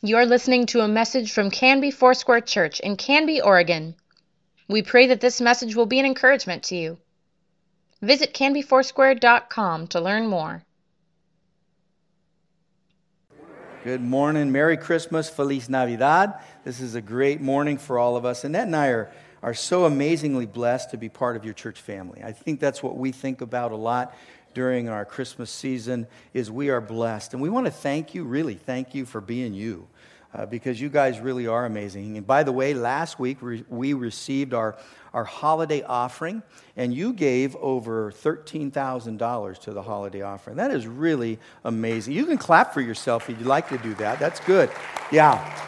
You're listening to a message from Canby Foursquare Church in Canby, Oregon. We pray that this message will be an encouragement to you. Visit canbyfoursquare.com to learn more. Good morning. Merry Christmas. Feliz Navidad. This is a great morning for all of us. Annette and I are, are so amazingly blessed to be part of your church family. I think that's what we think about a lot during our Christmas season is we are blessed. And we want to thank you, really thank you for being you. Uh, because you guys really are amazing. And by the way, last week we, we received our, our holiday offering, and you gave over $13,000 to the holiday offering. That is really amazing. You can clap for yourself if you'd like to do that. That's good. Yeah.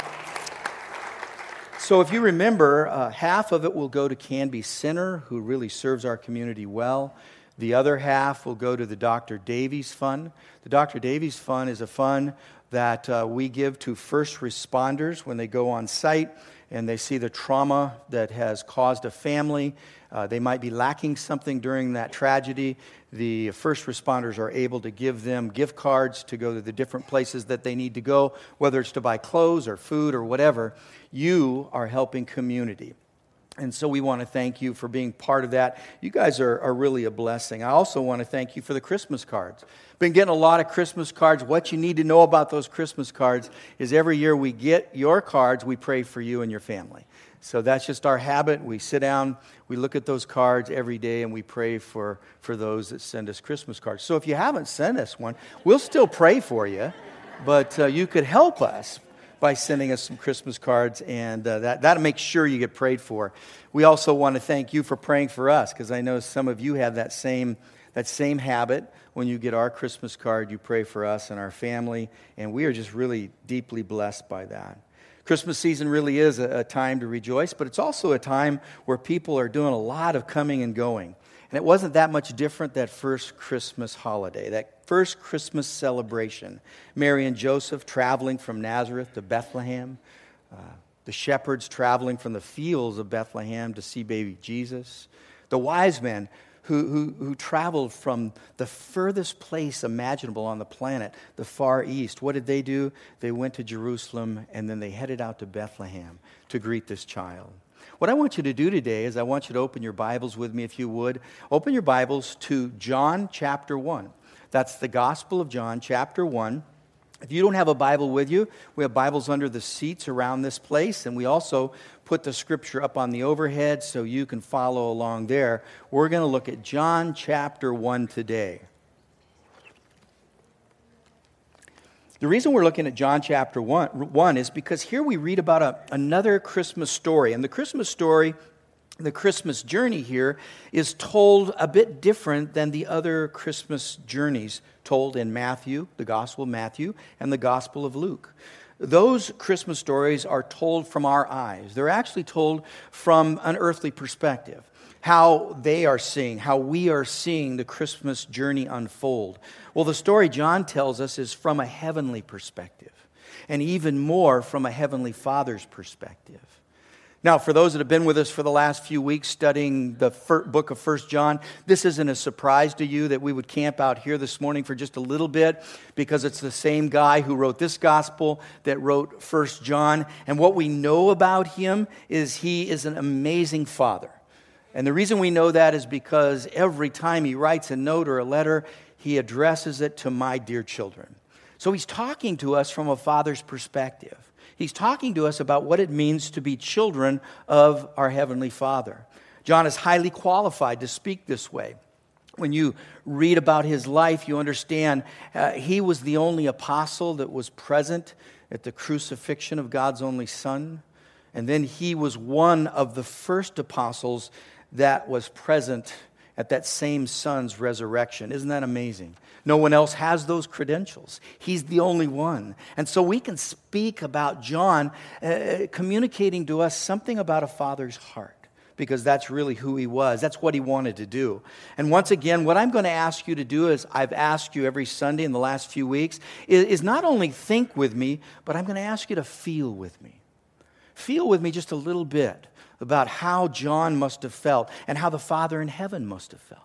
So, if you remember, uh, half of it will go to Canby Center, who really serves our community well. The other half will go to the Dr. Davies Fund. The Dr. Davies Fund is a fund that uh, we give to first responders when they go on site and they see the trauma that has caused a family. Uh, they might be lacking something during that tragedy. The first responders are able to give them gift cards to go to the different places that they need to go, whether it's to buy clothes or food or whatever. You are helping community. And so we want to thank you for being part of that. You guys are, are really a blessing. I also want to thank you for the Christmas cards. Been getting a lot of Christmas cards. What you need to know about those Christmas cards is every year we get your cards, we pray for you and your family. So that's just our habit. We sit down, we look at those cards every day, and we pray for, for those that send us Christmas cards. So if you haven't sent us one, we'll still pray for you, but uh, you could help us by sending us some Christmas cards, and uh, that, that'll make sure you get prayed for. We also want to thank you for praying for us, because I know some of you have that same, that same habit. When you get our Christmas card, you pray for us and our family, and we are just really deeply blessed by that. Christmas season really is a, a time to rejoice, but it's also a time where people are doing a lot of coming and going. And it wasn't that much different that first Christmas holiday, that first Christmas celebration. Mary and Joseph traveling from Nazareth to Bethlehem, uh, the shepherds traveling from the fields of Bethlehem to see baby Jesus, the wise men who, who, who traveled from the furthest place imaginable on the planet, the Far East. What did they do? They went to Jerusalem and then they headed out to Bethlehem to greet this child. What I want you to do today is I want you to open your Bibles with me, if you would. Open your Bibles to John chapter 1. That's the Gospel of John, chapter 1. If you don't have a Bible with you, we have Bibles under the seats around this place, and we also put the scripture up on the overhead so you can follow along there. We're going to look at John chapter 1 today. The reason we're looking at John chapter 1, 1 is because here we read about a, another Christmas story. And the Christmas story, the Christmas journey here, is told a bit different than the other Christmas journeys told in Matthew, the Gospel of Matthew, and the Gospel of Luke. Those Christmas stories are told from our eyes. They're actually told from an earthly perspective how they are seeing, how we are seeing the Christmas journey unfold. Well, the story John tells us is from a heavenly perspective, and even more from a heavenly Father's perspective. Now, for those that have been with us for the last few weeks studying the book of First John, this isn't a surprise to you that we would camp out here this morning for just a little bit because it's the same guy who wrote this gospel that wrote First John. And what we know about him is he is an amazing father. And the reason we know that is because every time he writes a note or a letter, he addresses it to my dear children. So he's talking to us from a father's perspective. He's talking to us about what it means to be children of our Heavenly Father. John is highly qualified to speak this way. When you read about his life, you understand uh, he was the only apostle that was present at the crucifixion of God's only Son. And then he was one of the first apostles that was present at that same son's resurrection. Isn't that amazing? No one else has those credentials. He's the only one. And so we can speak about John uh, communicating to us something about a father's heart because that's really who he was. That's what he wanted to do. And once again, what I'm going to ask you to do is I've asked you every Sunday in the last few weeks is, is not only think with me, but I'm going to ask you to feel with me. Feel with me just a little bit about how John must have felt and how the Father in heaven must have felt.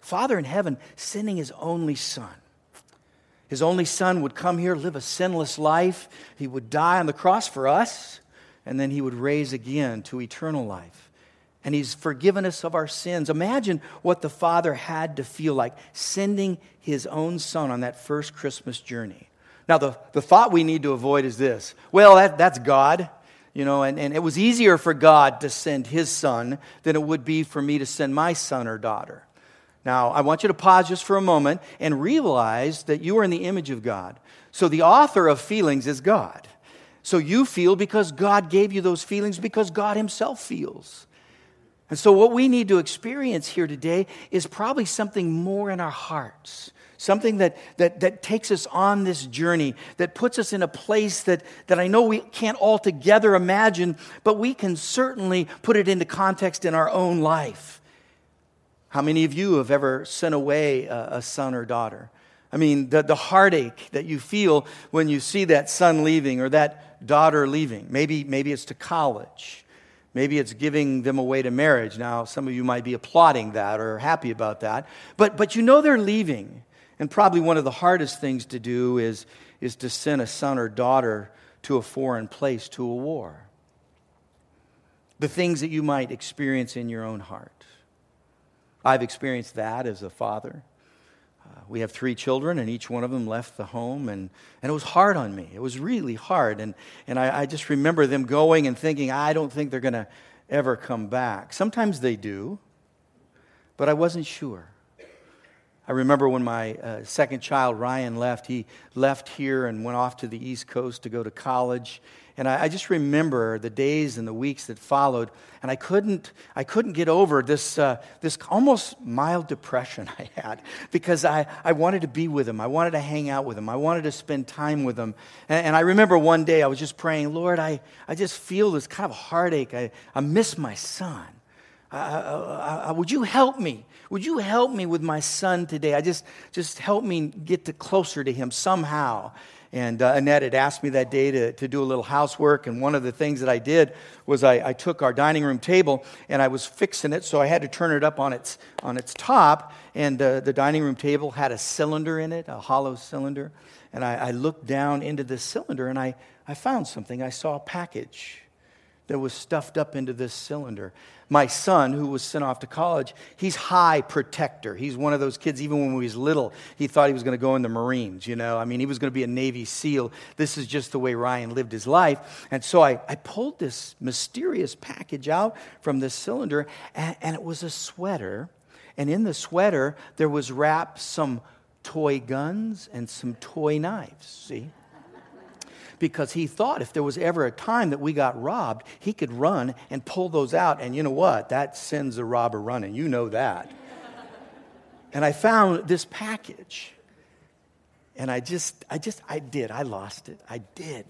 Father in heaven sending his only son. His only son would come here, live a sinless life. He would die on the cross for us, and then he would raise again to eternal life. And he's forgiven us of our sins. Imagine what the Father had to feel like sending his own son on that first Christmas journey. Now, the, the thought we need to avoid is this well, that, that's God. You know, and, and it was easier for God to send his son than it would be for me to send my son or daughter. Now, I want you to pause just for a moment and realize that you are in the image of God. So, the author of feelings is God. So, you feel because God gave you those feelings because God Himself feels. And so, what we need to experience here today is probably something more in our hearts. Something that, that, that takes us on this journey, that puts us in a place that, that I know we can't altogether imagine, but we can certainly put it into context in our own life. How many of you have ever sent away a, a son or daughter? I mean, the, the heartache that you feel when you see that son leaving or that daughter leaving. Maybe, maybe it's to college. Maybe it's giving them away to marriage. Now, some of you might be applauding that or happy about that. But, but you know they're leaving. And probably one of the hardest things to do is, is to send a son or daughter to a foreign place, to a war. The things that you might experience in your own heart. I've experienced that as a father. Uh, we have three children, and each one of them left the home, and, and it was hard on me. It was really hard. And, and I, I just remember them going and thinking, I don't think they're going to ever come back. Sometimes they do, but I wasn't sure. I remember when my uh, second child, Ryan, left. He left here and went off to the East Coast to go to college. And I, I, just remember the days and the weeks that followed, and I couldn't, I couldn't get over this, uh, this almost mild depression I had because I, I wanted to be with him. I wanted to hang out with him. I wanted to spend time with him. And, and I remember one day I was just praying, Lord, I, I just feel this kind of heartache. I, I miss my son. would you help me? Would you help me with my son today? I just, just help me get to closer to him somehow. And uh, Annette had asked me that day to, to do a little housework. And one of the things that I did was I, I took our dining room table and I was fixing it, so I had to turn it up on its, on its top. And uh, the dining room table had a cylinder in it, a hollow cylinder. And I, I looked down into this cylinder and I, I found something. I saw a package that was stuffed up into this cylinder my son, who was sent off to college, he's high protector. He's one of those kids, even when he was little, he thought he was going to go in the Marines, you know. I mean, he was going to be a Navy SEAL. This is just the way Ryan lived his life. And so I, I pulled this mysterious package out from this cylinder, and, and it was a sweater. And in the sweater, there was wrapped some toy guns and some toy knives, see? Because he thought if there was ever a time that we got robbed, he could run and pull those out. And you know what? That sends a robber running. You know that. and I found this package. And I just, I just, I did. I lost it. I did.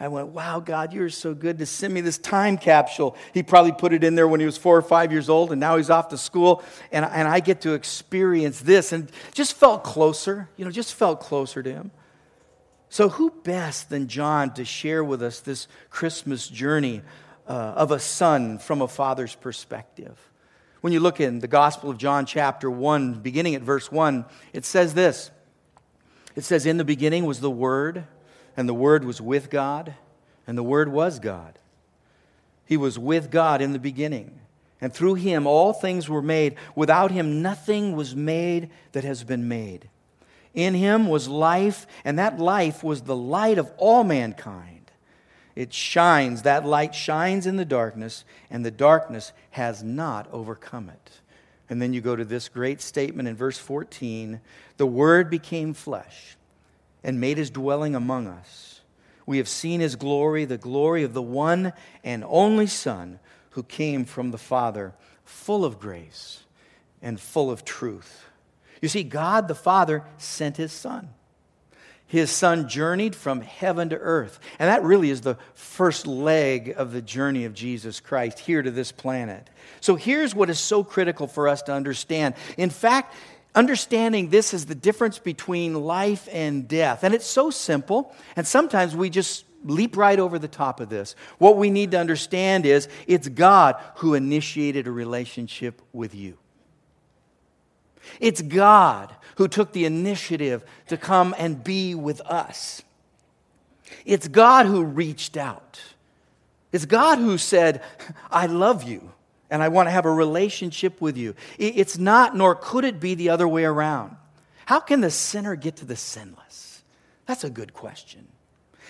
I went, wow, God, you're so good to send me this time capsule. He probably put it in there when he was four or five years old, and now he's off to school, and, and I get to experience this. And just felt closer, you know, just felt closer to him. So, who best than John to share with us this Christmas journey uh, of a son from a father's perspective? When you look in the Gospel of John, chapter 1, beginning at verse 1, it says this It says, In the beginning was the Word, and the Word was with God, and the Word was God. He was with God in the beginning. And through him all things were made. Without him nothing was made that has been made. In him was life, and that life was the light of all mankind. It shines, that light shines in the darkness, and the darkness has not overcome it. And then you go to this great statement in verse 14 The Word became flesh and made his dwelling among us. We have seen his glory, the glory of the one and only Son who came from the Father, full of grace and full of truth. You see, God the Father sent his Son. His Son journeyed from heaven to earth. And that really is the first leg of the journey of Jesus Christ here to this planet. So here's what is so critical for us to understand. In fact, understanding this is the difference between life and death. And it's so simple, and sometimes we just leap right over the top of this. What we need to understand is it's God who initiated a relationship with you. It's God who took the initiative to come and be with us. It's God who reached out. It's God who said, I love you and I want to have a relationship with you. It's not, nor could it be the other way around. How can the sinner get to the sinless? That's a good question.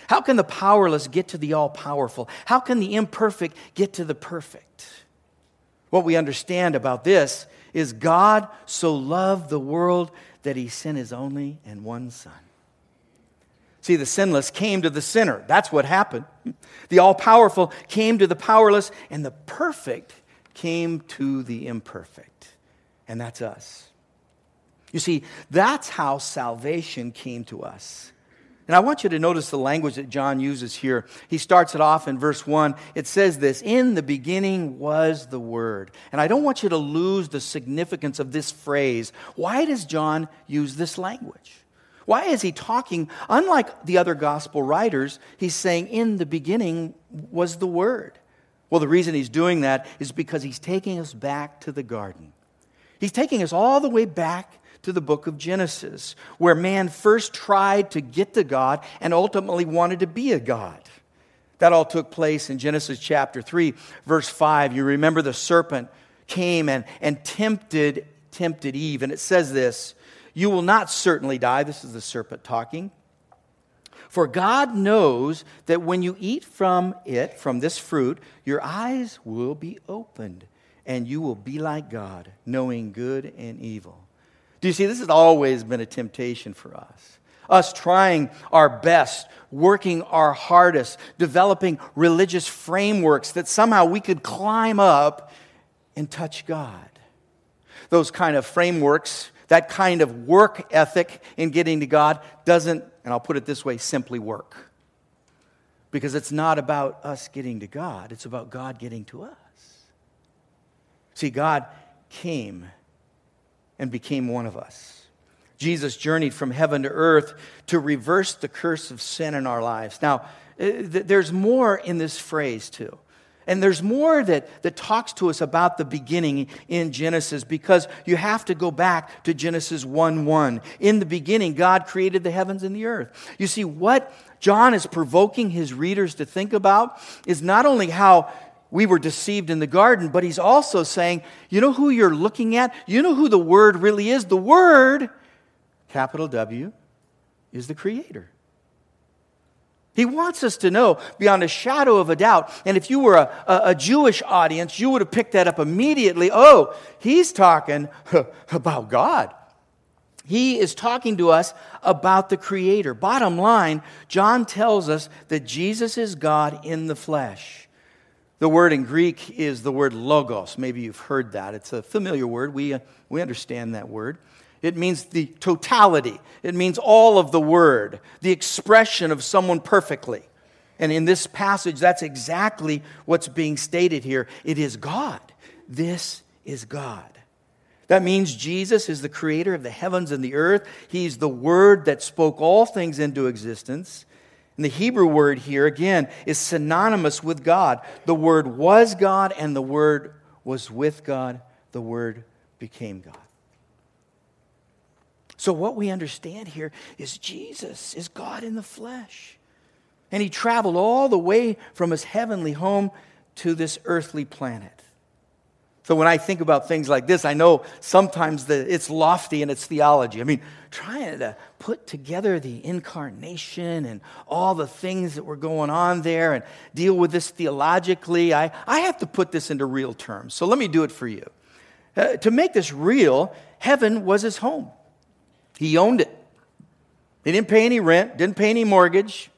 How can the powerless get to the all powerful? How can the imperfect get to the perfect? What we understand about this is God so loved the world that he sent his only and one Son. See, the sinless came to the sinner. That's what happened. The all powerful came to the powerless, and the perfect came to the imperfect. And that's us. You see, that's how salvation came to us. And I want you to notice the language that John uses here. He starts it off in verse 1. It says this In the beginning was the Word. And I don't want you to lose the significance of this phrase. Why does John use this language? Why is he talking? Unlike the other gospel writers, he's saying, In the beginning was the Word. Well, the reason he's doing that is because he's taking us back to the garden. He's taking us all the way back to the book of Genesis, where man first tried to get to God and ultimately wanted to be a God. That all took place in Genesis chapter 3, verse 5. You remember the serpent came and, and tempted, tempted Eve. And it says this You will not certainly die. This is the serpent talking. For God knows that when you eat from it, from this fruit, your eyes will be opened, and you will be like God, knowing good and evil. Do you see, this has always been a temptation for us. Us trying our best, working our hardest, developing religious frameworks that somehow we could climb up and touch God. Those kind of frameworks, that kind of work ethic in getting to God doesn't, and I'll put it this way, simply work. Because it's not about us getting to God, it's about God getting to us. See, God came and became one of us. Jesus journeyed from heaven to earth to reverse the curse of sin in our lives. Now, uh, there's more in this phrase, too. And there's more that, that talks to us about the beginning in Genesis because you have to go back to Genesis 1 1. In the beginning, God created the heavens and the earth. You see, what John is provoking his readers to think about is not only how we were deceived in the garden, but he's also saying, you know who you're looking at? You know who the Word really is? The Word, capital W, is the Creator. He wants us to know beyond a shadow of a doubt. And if you were a, a, a, Jewish audience, you would have picked that up immediately. Oh, he's talking about God. He is talking to us about the Creator. Bottom line, John tells us that Jesus is God in the flesh. The word in Greek is the word logos. Maybe you've heard that. It's a familiar word. We, uh, we understand that word. It means the totality, it means all of the word, the expression of someone perfectly. And in this passage, that's exactly what's being stated here. It is God. This is God. That means Jesus is the creator of the heavens and the earth. He's the word that spoke all things into existence. And the Hebrew word here, again, is synonymous with God. The word was God, and the word was with God. The word became God. So, what we understand here is Jesus is God in the flesh. And he traveled all the way from his heavenly home to this earthly planet. So when I think about things like this, I know sometimes it's lofty in its theology. I mean, trying to put together the incarnation and all the things that were going on there and deal with this theologically, I, I have to put this into real terms. So let me do it for you. Uh, to make this real, heaven was his home. He owned it. He didn't pay any rent, didn't pay any mortgage.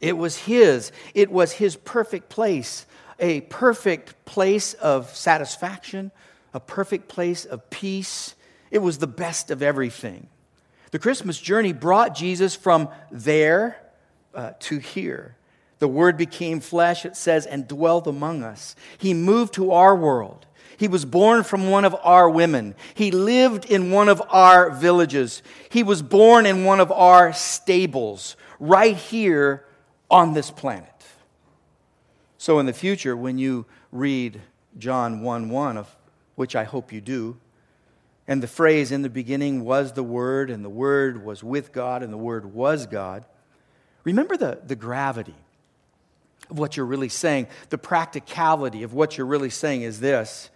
It was his. It was his perfect place a perfect place of satisfaction, a perfect place of peace. It was the best of everything. The Christmas journey brought Jesus from there uh, to here. The Word became flesh, it says, and dwelt among us. He moved to our world. He was born from one of our women. He lived in one of our villages. He was born in one of our stables, right here on this planet. So in the future, when you read John 1 1, of which I hope you do, And the phrase, in the beginning was the Word, and the Word was with God, and the Word was God. Remember the, the gravity of what you're really saying. The practicality of what you're really saying is this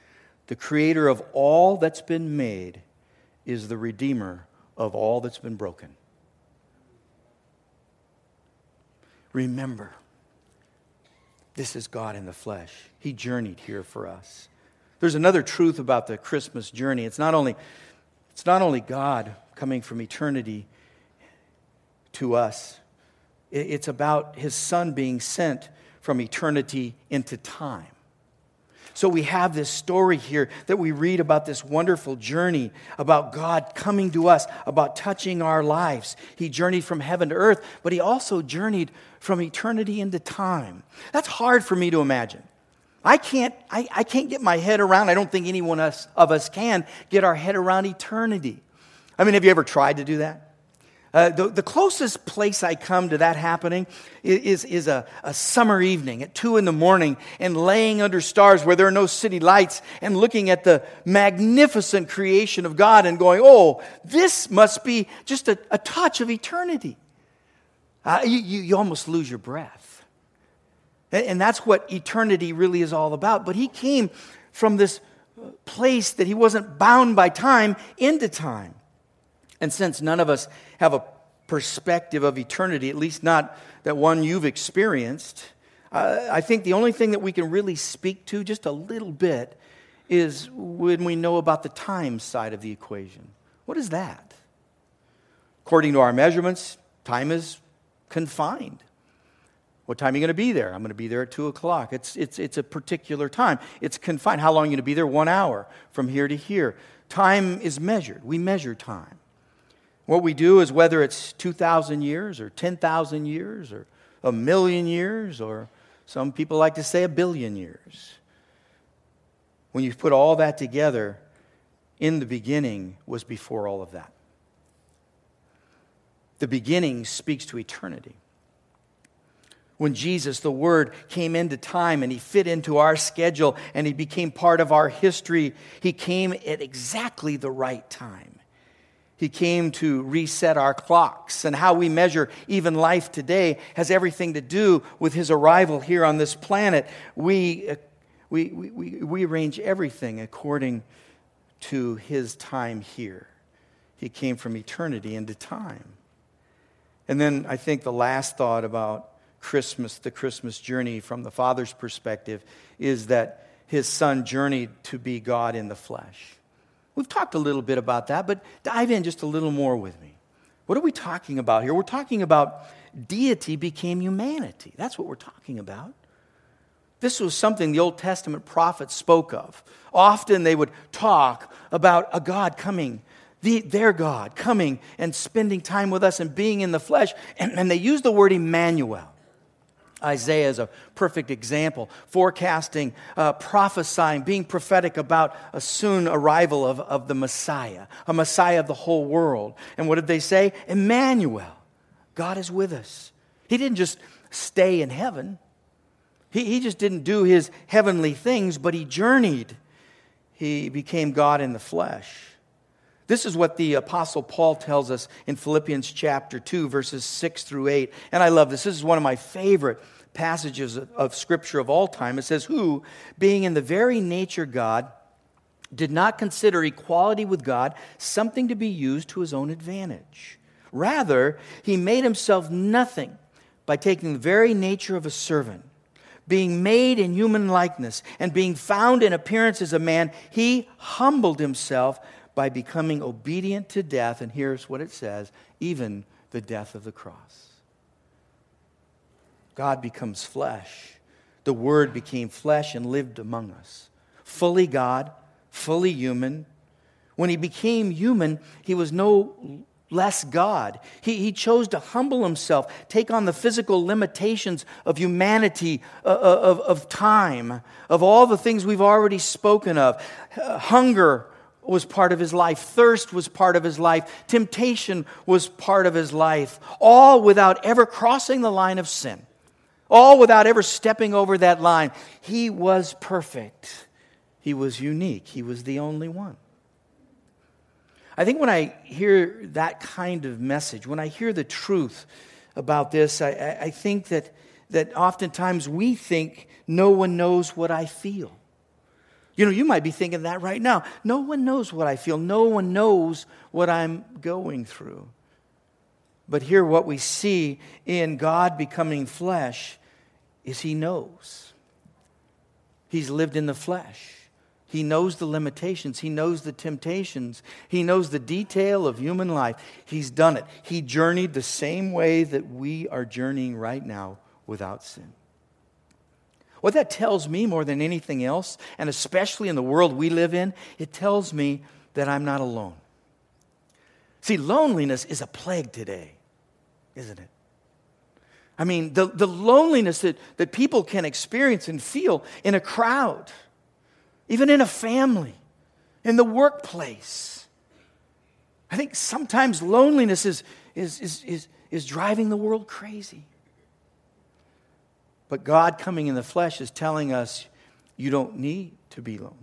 the creator of all that's been made is the redeemer of all that's been broken. Remember, this is God in the flesh. He journeyed here for us. There's another truth about the Christmas journey. It's not only, it's not only God coming from eternity to us, it's about his son being sent from eternity into time. So we have this story here that we read about this wonderful journey, about God coming to us, about touching our lives. He journeyed from heaven to earth, but he also journeyed from eternity into time. That's hard for me to imagine. I can't, I, I can't get my head around, I don't think anyone else, of us can get our head around eternity. I mean, have you ever tried to do that? Uh, the, the, closest place I come to that happening is, is a, a, summer evening at 2 in the morning and laying under stars where there are no city lights and looking at the magnificent creation of God and going, oh, this must be just a, a touch of eternity. Uh, you, you, you almost lose your breath. And that's what eternity really is all about. But he came from this place that he wasn't bound by time into time. And since none of us have a perspective of eternity, at least not that one you've experienced, uh, I think the only thing that we can really speak to just a little bit is when we know about the time side of the equation. What is that? According to our measurements, time is confined. What time are you going to be there? I'm going to be there at 2 o'clock. It's, it's, it's a particular time. It's confined. How long are you going to be there? One hour from here to here. Time is measured. We measure time. What we do is whether it's 2,000 years or 10,000 years or a million years or some people like to say a billion years. When you put all that together, in the beginning was before all of that. The beginning speaks to eternity when Jesus, the Word, came into time and He fit into our schedule and He became part of our history, He came at exactly the right time. He came to reset our clocks, and how we measure even life today has everything to do with His arrival here on this planet. We, uh, we, we, we arrange everything according to His time here. He came from eternity into time. And then I think the last thought about Christmas, the Christmas journey from the Father's perspective, is that his son journeyed to be God in the flesh. We've talked a little bit about that, but dive in just a little more with me. What are we talking about here? We're talking about deity became humanity. That's what we're talking about. This was something the Old Testament prophets spoke of. Often they would talk about a God coming, the, their God coming and spending time with us and being in the flesh. And, and they used the word Emmanuel. Isaiah is a perfect example, forecasting, uh, prophesying, being prophetic about a soon arrival of, of the Messiah, a Messiah of the whole world. And what did they say? Emmanuel, God is with us. He didn't just stay in heaven, he, he just didn't do his heavenly things, but he journeyed. He became God in the flesh. This is what the Apostle Paul tells us in Philippians chapter 2, verses 6 through 8. And I love this. This is one of my favorite passages of Scripture of all time. It says, Who, being in the very nature God, did not consider equality with God something to be used to his own advantage. Rather, he made himself nothing by taking the very nature of a servant. Being made in human likeness and being found in appearance as a man, he humbled himself by becoming obedient to death, and here's what it says even the death of the cross. God becomes flesh. The Word became flesh and lived among us. Fully God, fully human. When he became human, he was no less God. He, he chose to humble himself, take on the physical limitations of humanity, uh, uh of, of time, of all the things we've already spoken of uh, hunger, was part of his life. Thirst was part of his life. Temptation was part of his life. All without ever crossing the line of sin. All without ever stepping over that line. He was perfect. He was unique. He was the only one. I think when I hear that kind of message, when I hear the truth about this, I, I think that, that oftentimes we think no one knows what I feel. You know, you might be thinking that right now. No one knows what I feel. No one knows what I'm going through. But here, what we see in God becoming flesh is He knows. He's lived in the flesh. He knows the limitations. He knows the temptations. He knows the detail of human life. He's done it. He journeyed the same way that we are journeying right now without sin. What that tells me more than anything else, and especially in the world we live in, it tells me that I'm not alone. See, loneliness is a plague today, isn't it? I mean, the, the loneliness that, that people can experience and feel in a crowd even in a family, in the workplace. I think sometimes loneliness is, is, is, is, is driving the world crazy. But God coming in the flesh is telling us you don't need to be lonely.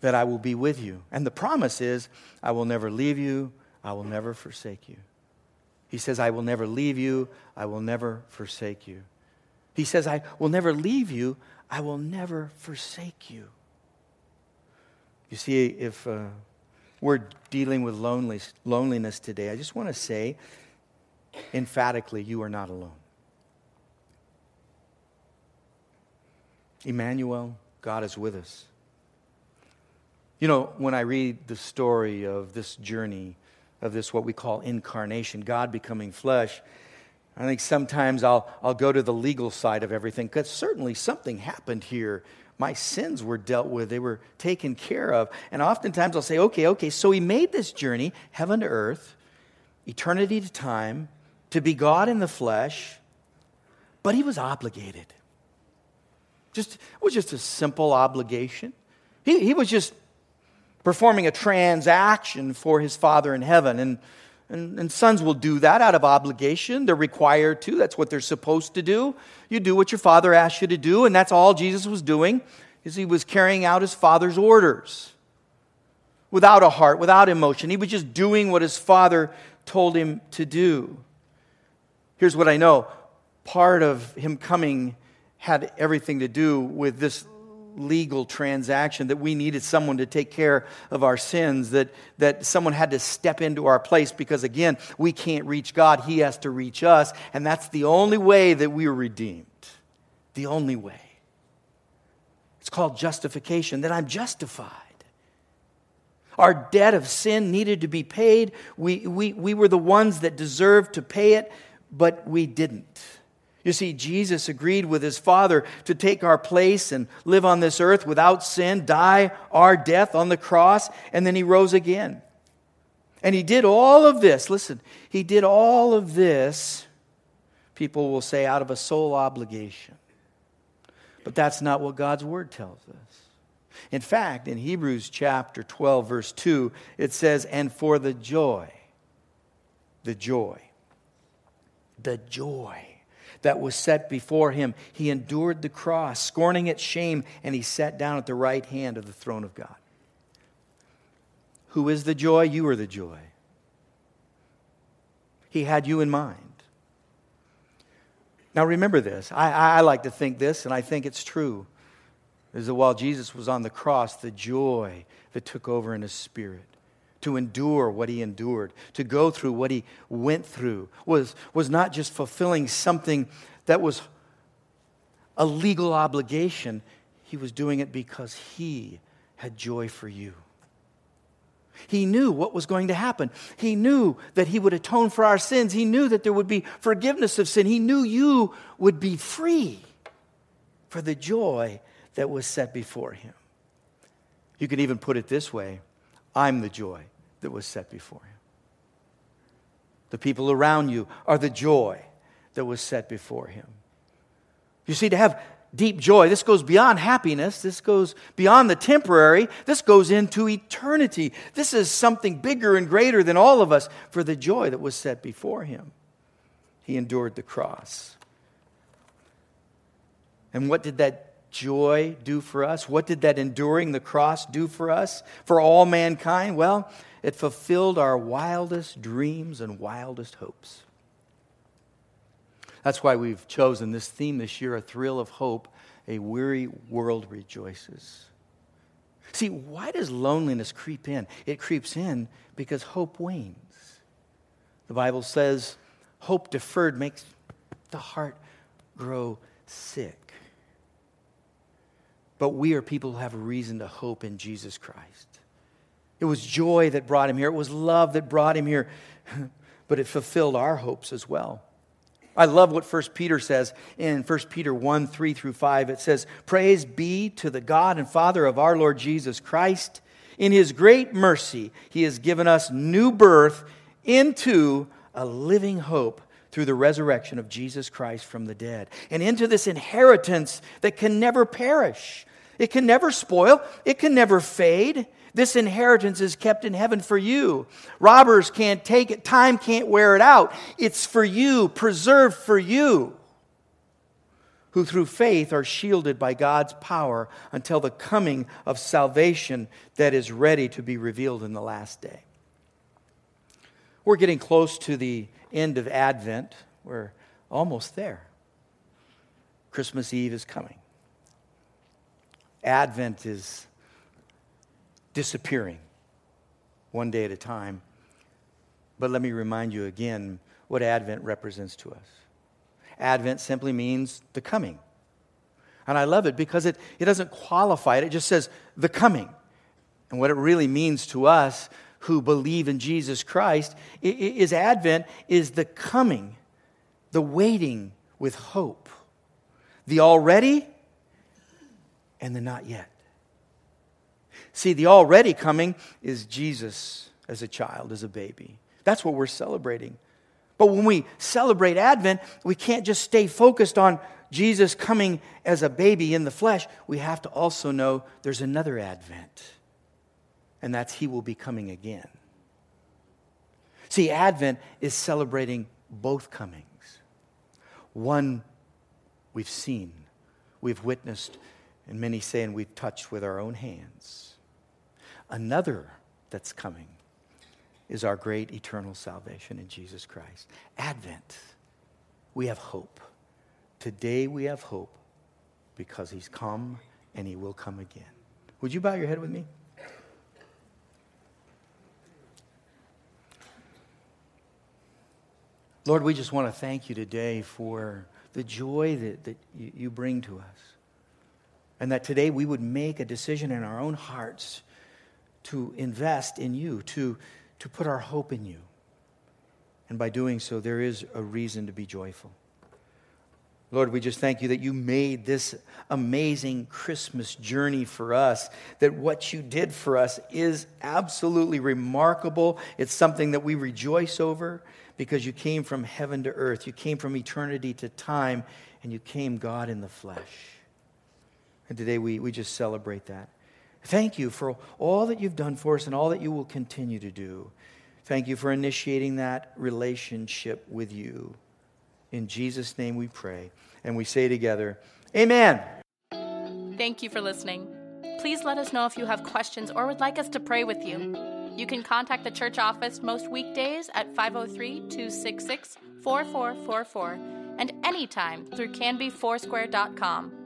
That I will be with you. And the promise is, I will never leave you, I will never forsake you. He says, I will never leave you, I will never forsake you. He says, I will never leave you, I will never forsake you. You see, if uh, we're dealing with loneliness, loneliness today, I just want to say emphatically, you are not alone. Emmanuel, God is with us. You know, when I read the story of this journey, of this what we call incarnation, God becoming flesh, I think sometimes I'll, I'll go to the legal side of everything because certainly something happened here. My sins were dealt with, they were taken care of. And oftentimes I'll say, okay, okay, so he made this journey, heaven to earth, eternity to time, to be God in the flesh, but he was obligated. Just, it was just a simple obligation. He, he was just performing a transaction for his Father in heaven. And and, and, sons will do that out of obligation. They're required to. That's what they're supposed to do. You do what your father asks you to do, and that's all Jesus was doing, is he was carrying out his father's orders. Without a heart, without emotion. He was just doing what his father told him to do. Here's what I know. Part of him coming had everything to do with this legal transaction, that we needed someone to take care of our sins, that, that someone had to step into our place because, again, we can't reach God. He has to reach us. And that's the only way that we are redeemed. The only way. It's called justification, that I'm justified. Our debt of sin needed to be paid. We, we, we were the ones that deserved to pay it, but we didn't. You see, Jesus agreed with his Father to take our place and live on this earth without sin, die our death on the cross, and then he rose again. And he did all of this. Listen, he did all of this, people will say, out of a sole obligation. But that's not what God's word tells us. In fact, in Hebrews chapter 12, verse 2, it says, And for the joy, the joy, the joy that was set before him. He endured the cross, scorning its shame, and he sat down at the right hand of the throne of God. Who is the joy? You are the joy. He had you in mind. Now remember this. I, I like to think this, and I think it's true. Is that while Jesus was on the cross, the joy that took over in his spirit to endure what he endured, to go through what he went through, was, was not just fulfilling something that was a legal obligation. He was doing it because he had joy for you. He knew what was going to happen. He knew that He would atone for our sins. He knew that there would be forgiveness of sin. He knew you would be free for the joy that was set before Him. You can even put it this way I'm the joy that was set before him. The people around you are the joy that was set before him. You see, to have deep joy, this goes beyond happiness, this goes beyond the temporary, this goes into eternity. This is something bigger and greater than all of us for the joy that was set before him. He endured the cross. And what did that joy do for us? What did that enduring the cross do for us, for all mankind? Well, it fulfilled our wildest dreams and wildest hopes. That's why we've chosen this theme this year a thrill of hope, a weary world rejoices. See, why does loneliness creep in? It creeps in because hope wanes. The Bible says hope deferred makes the heart grow sick. But we are people who have reason to hope in Jesus Christ. It was joy that brought him here, it was love that brought him here, but it fulfilled our hopes as well. I love what 1 Peter says in 1 Peter 1 3 through 5. It says, Praise be to the God and Father of our Lord Jesus Christ. In his great mercy, he has given us new birth into a living hope through the resurrection of Jesus Christ from the dead, and into this inheritance that can never perish. It can never spoil, it can never fade. This inheritance is kept in heaven for you. Robbers can't take it, time can't wear it out. It's for you, preserved for you, who through faith are shielded by God's power until the coming of salvation that is ready to be revealed in the last day. We're getting close to the end of Advent. We're almost there. Christmas Eve is coming. Advent is disappearing one day at a time. But let me remind you again what Advent represents to us. Advent simply means the coming. And I love it because it, it doesn't qualify it, it just says the coming. And what it really means to us who believe in Jesus Christ is Advent is the coming, the waiting with hope, the already and the not yet. See, the already coming is Jesus as a child, as a baby. That's what we're celebrating. But when we celebrate Advent, we can't just stay focused on Jesus coming as a baby in the flesh. We have to also know there's another Advent, and that's He will be coming again. See, Advent is celebrating both comings. One we've seen, we've witnessed, and many say, and we've touched with our own hands. Another that's coming is our great eternal salvation in Jesus Christ. Advent, we have hope. Today we have hope because he's come and he will come again. Would you bow your head with me? Lord, we just want to thank you today for the joy that, that you, you bring to us. And that today we would make a decision in our own hearts to invest in you, to, to put our hope in you. And by doing so, there is a reason to be joyful. Lord, we just thank you that you made this amazing Christmas journey for us, that what you did for us is absolutely remarkable. It's something that we rejoice over because you came from heaven to earth, you came from eternity to time, and you came God in the flesh. And today we, we just celebrate that. Thank you for all that you've done for us and all that you will continue to do. Thank you for initiating that relationship with you. In Jesus' name we pray. And we say together, Amen. Thank you for listening. Please let us know if you have questions or would like us to pray with you. You can contact the church office most weekdays at 503 266 4444 and anytime through canbyfoursquare.com.